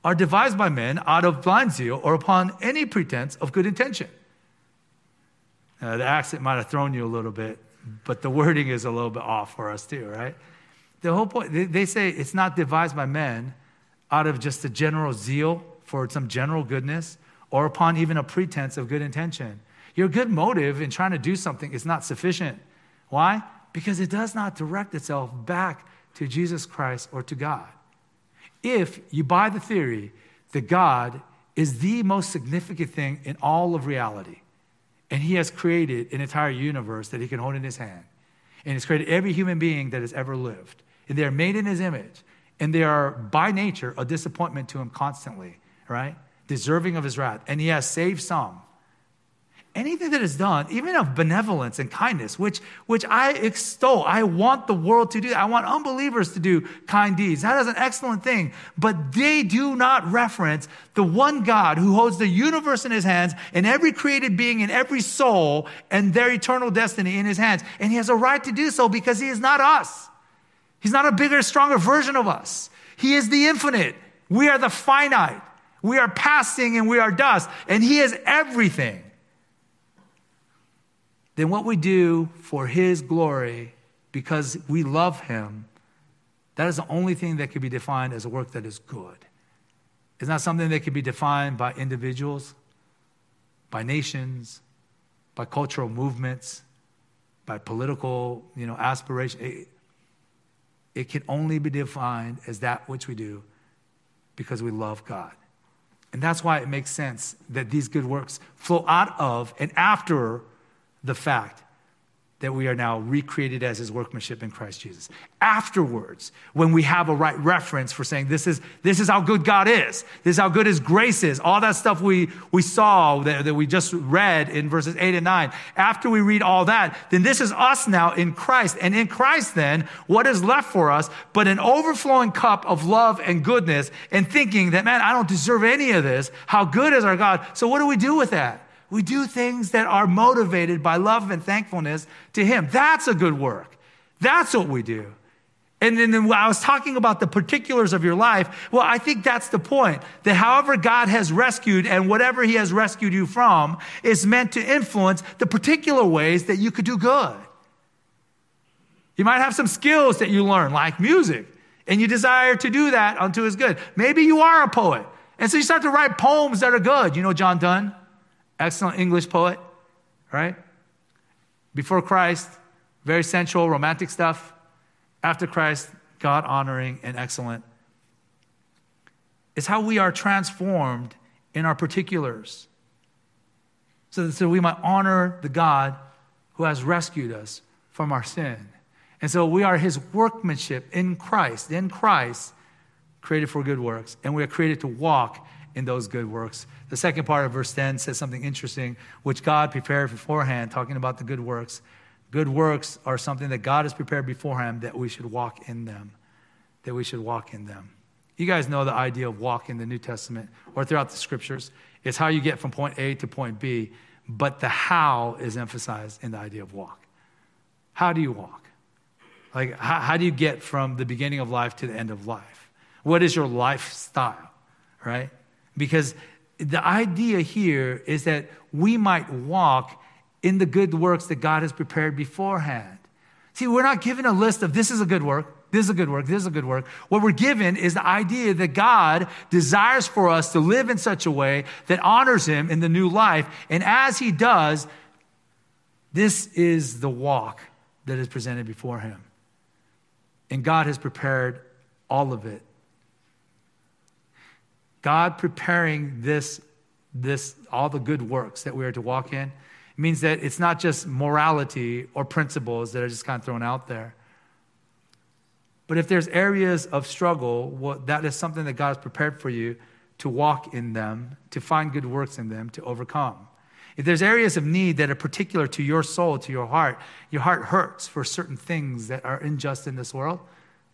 are devised by men out of blind zeal or upon any pretense of good intention. Uh, the accent might have thrown you a little bit, but the wording is a little bit off for us too, right? The whole point, they, they say it's not devised by men out of just a general zeal for some general goodness or upon even a pretense of good intention. Your good motive in trying to do something is not sufficient. Why? Because it does not direct itself back to Jesus Christ or to God. If you buy the theory that God is the most significant thing in all of reality, And he has created an entire universe that he can hold in his hand. And he's created every human being that has ever lived. And they are made in his image. And they are, by nature, a disappointment to him constantly, right? Deserving of his wrath. And he has saved some anything that is done, even of benevolence and kindness, which, which I extol. I want the world to do. I want unbelievers to do kind deeds. That is an excellent thing. But they do not reference the one God who holds the universe in his hands and every created being and every soul and their eternal destiny in his hands. And he has a right to do so because he is not us. He's not a bigger, stronger version of us. He is the infinite. We are the finite. We are passing and we are dust. And he is everything then what we do for His glory because we love Him, that is the only thing that can be defined as a work that is good. It's not something that can be defined by individuals, by nations, by cultural movements, by political you know, aspiration. It, it can only be defined as that which we do because we love God. And that's why it makes sense that these good works flow out of and after the fact that we are now recreated as his workmanship in Christ Jesus. Afterwards, when we have a right reference for saying this is, this is how good God is, this is how good his grace is, all that stuff we, we saw that, that we just read in verses 8 and 9, after we read all that, then this is us now in Christ. And in Christ, then, what is left for us but an overflowing cup of love and goodness and thinking that, man, I don't deserve any of this. How good is our God? So what do we do with that? We do things that are motivated by love and thankfulness to Him. That's a good work. That's what we do. And then I was talking about the particulars of your life, well, I think that's the point. That however God has rescued and whatever He has rescued you from is meant to influence the particular ways that you could do good. You might have some skills that you learn, like music, and you desire to do that unto His good. Maybe you are a poet, and so you start to write poems that are good. You know John Donne? Excellent English poet, right? Before Christ, very sensual, romantic stuff. After Christ, God honoring and excellent. It's how we are transformed in our particulars. So, so we might honor the God who has rescued us from our sin. And so we are his workmanship in Christ, in Christ, created for good works. And we are created to walk in those good works. The second part of verse 10 says something interesting, which God prepared beforehand, talking about the good works. Good works are something that God has prepared beforehand that we should walk in them. That we should walk in them. You guys know the idea of walk in the New Testament or throughout the scriptures. It's how you get from point A to point B, but the how is emphasized in the idea of walk. How do you walk? Like, how, how do you get from the beginning of life to the end of life? What is your lifestyle, right? Because the idea here is that we might walk in the good works that God has prepared beforehand. See, we're not given a list of this is a good work, this is a good work, this is a good work. What we're given is the idea that God desires for us to live in such a way that honors Him in the new life. And as He does, this is the walk that is presented before Him. And God has prepared all of it God preparing this, this, all the good works that we are to walk in means that it's not just morality or principles that are just kind of thrown out there. But if there's areas of struggle, well, that is something that God has prepared for you to walk in them, to find good works in them, to overcome. If there's areas of need that are particular to your soul, to your heart, your heart hurts for certain things that are unjust in this world,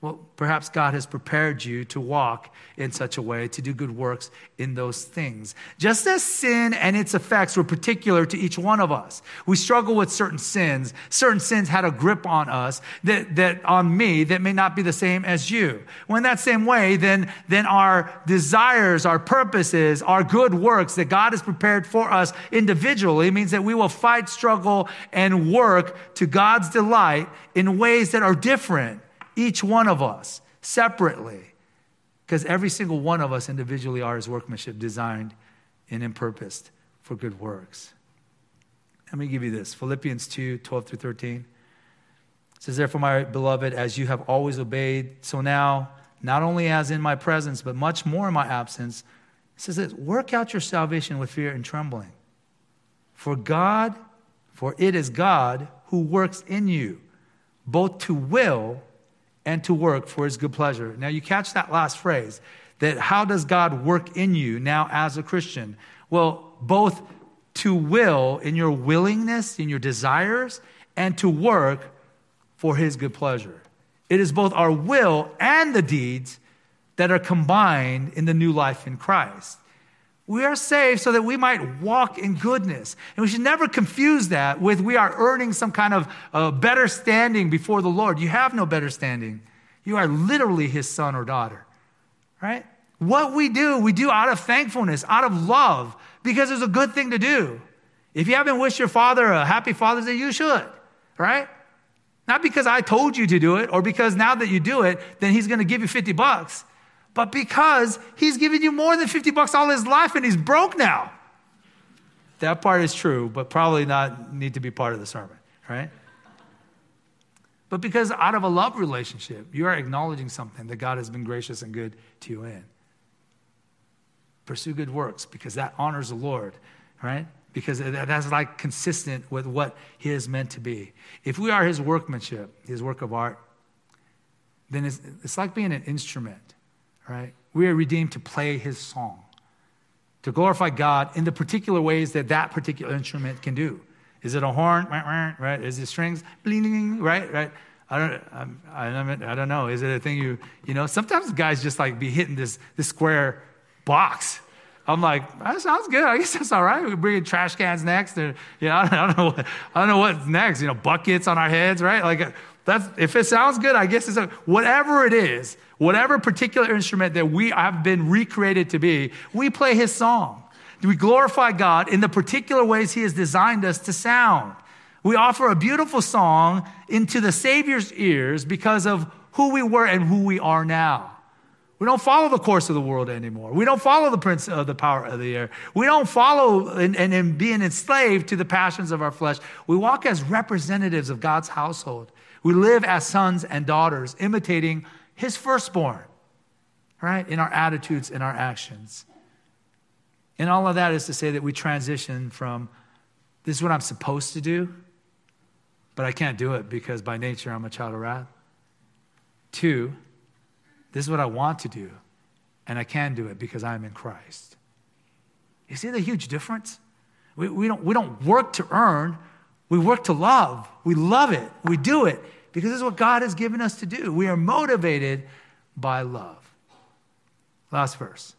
well, perhaps God has prepared you to walk in such a way, to do good works in those things. Just as sin and its effects were particular to each one of us, we struggle with certain sins. Certain sins had a grip on us, that, that on me, that may not be the same as you. Well, in that same way, then, then our desires, our purposes, our good works that God has prepared for us individually means that we will fight, struggle, and work to God's delight in ways that are different each one of us separately, because every single one of us individually are his workmanship, designed and purposed for good works. Let me give you this Philippians 2 12 through 13. It says, Therefore, my beloved, as you have always obeyed, so now, not only as in my presence, but much more in my absence, it says this work out your salvation with fear and trembling. For God, for it is God who works in you, both to will and to work for his good pleasure. Now, you catch that last phrase that how does God work in you now as a Christian? Well, both to will in your willingness, in your desires, and to work for his good pleasure. It is both our will and the deeds that are combined in the new life in Christ. We are saved so that we might walk in goodness. And we should never confuse that with we are earning some kind of uh, better standing before the Lord. You have no better standing. You are literally his son or daughter, right? What we do, we do out of thankfulness, out of love, because it's a good thing to do. If you haven't wished your father a happy Father's Day, you should, right? Not because I told you to do it or because now that you do it, then he's going to give you 50 bucks but because he's given you more than 50 bucks all his life and he's broke now. That part is true, but probably not need to be part of the sermon, right? But because out of a love relationship, you are acknowledging something that God has been gracious and good to you in. Pursue good works because that honors the Lord, right? Because that's like consistent with what He is meant to be. If we are His workmanship, His work of art, then it's, it's like being an instrument right? We are redeemed to play his song, to glorify God in the particular ways that that particular instrument can do. Is it a horn, right? Is it strings, right? Right? I don't, I don't, I don't know. Is it a thing you, you know? Sometimes guys just like be hitting this, this square box. I'm like, that sounds good. I guess that's all right. We bring in trash cans next, and you know, [laughs] I don't know, what, I don't know what's next. You know, buckets on our heads, right? Like, that's if it sounds good, I guess it's a, whatever it is. Whatever particular instrument that we have been recreated to be, we play his song. We glorify God in the particular ways he has designed us to sound. We offer a beautiful song into the Savior's ears because of who we were and who we are now. We don't follow the course of the world anymore. We don't follow the prince of the power of the air. We don't follow and, and, and being enslaved to the passions of our flesh. We walk as representatives of God's household. We live as sons and daughters, imitating his firstborn, right? In our attitudes, in our actions. And all of that is to say that we transition from this is what I'm supposed to do, but I can't do it because by nature I'm a child of wrath. to this is what I want to do, and I can do it because I'm in Christ. You see the huge difference? We, we, don't, we don't work to earn, we work to love. We love it, we do it because this is what God has given us to do. We are motivated by love. Last verse.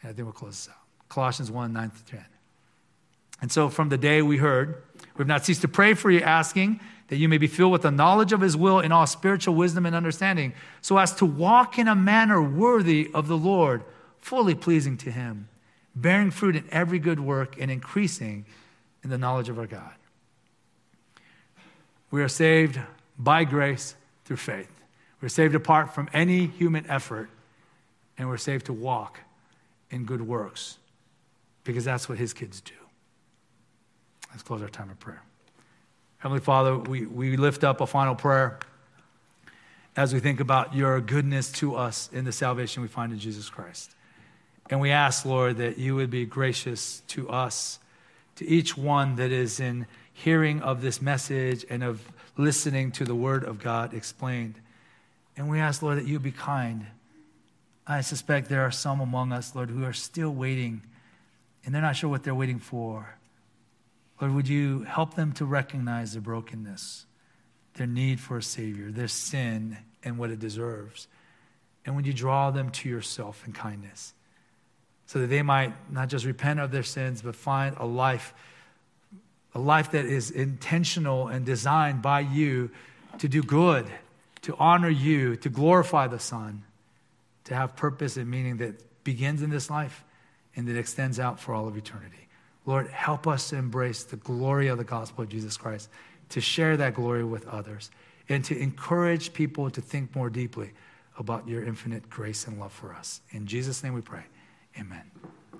And I think we'll close this out. Colossians 1 9 to 10. And so from the day we heard, we've not ceased to pray for you, asking that you may be filled with the knowledge of his will in all spiritual wisdom and understanding, so as to walk in a manner worthy of the Lord, fully pleasing to him, bearing fruit in every good work and increasing in the knowledge of our God. We are saved by grace through faith. We're saved apart from any human effort, and we're saved to walk in good works because that's what his kids do. Let's close our time of prayer. Heavenly Father, we, we lift up a final prayer as we think about your goodness to us in the salvation we find in Jesus Christ. And we ask, Lord, that you would be gracious to us, to each one that is in hearing of this message and of listening to the word of God explained. And we ask, Lord, that you be kind. I suspect there are some among us, Lord, who are still waiting and they're not sure what they're waiting for. Lord, would you help them to recognize their brokenness, their need for a Savior, their sin, and what it deserves? And would you draw them to yourself in kindness so that they might not just repent of their sins, but find a life a life that is intentional and designed by you to do good, to honor you, to glorify the Son, to have purpose and meaning that begins in this life and that extends out for all of eternity. Lord, help us to embrace the glory of the gospel of Jesus Christ, to share that glory with others, and to encourage people to think more deeply about your infinite grace and love for us. In Jesus' name we pray. Amen.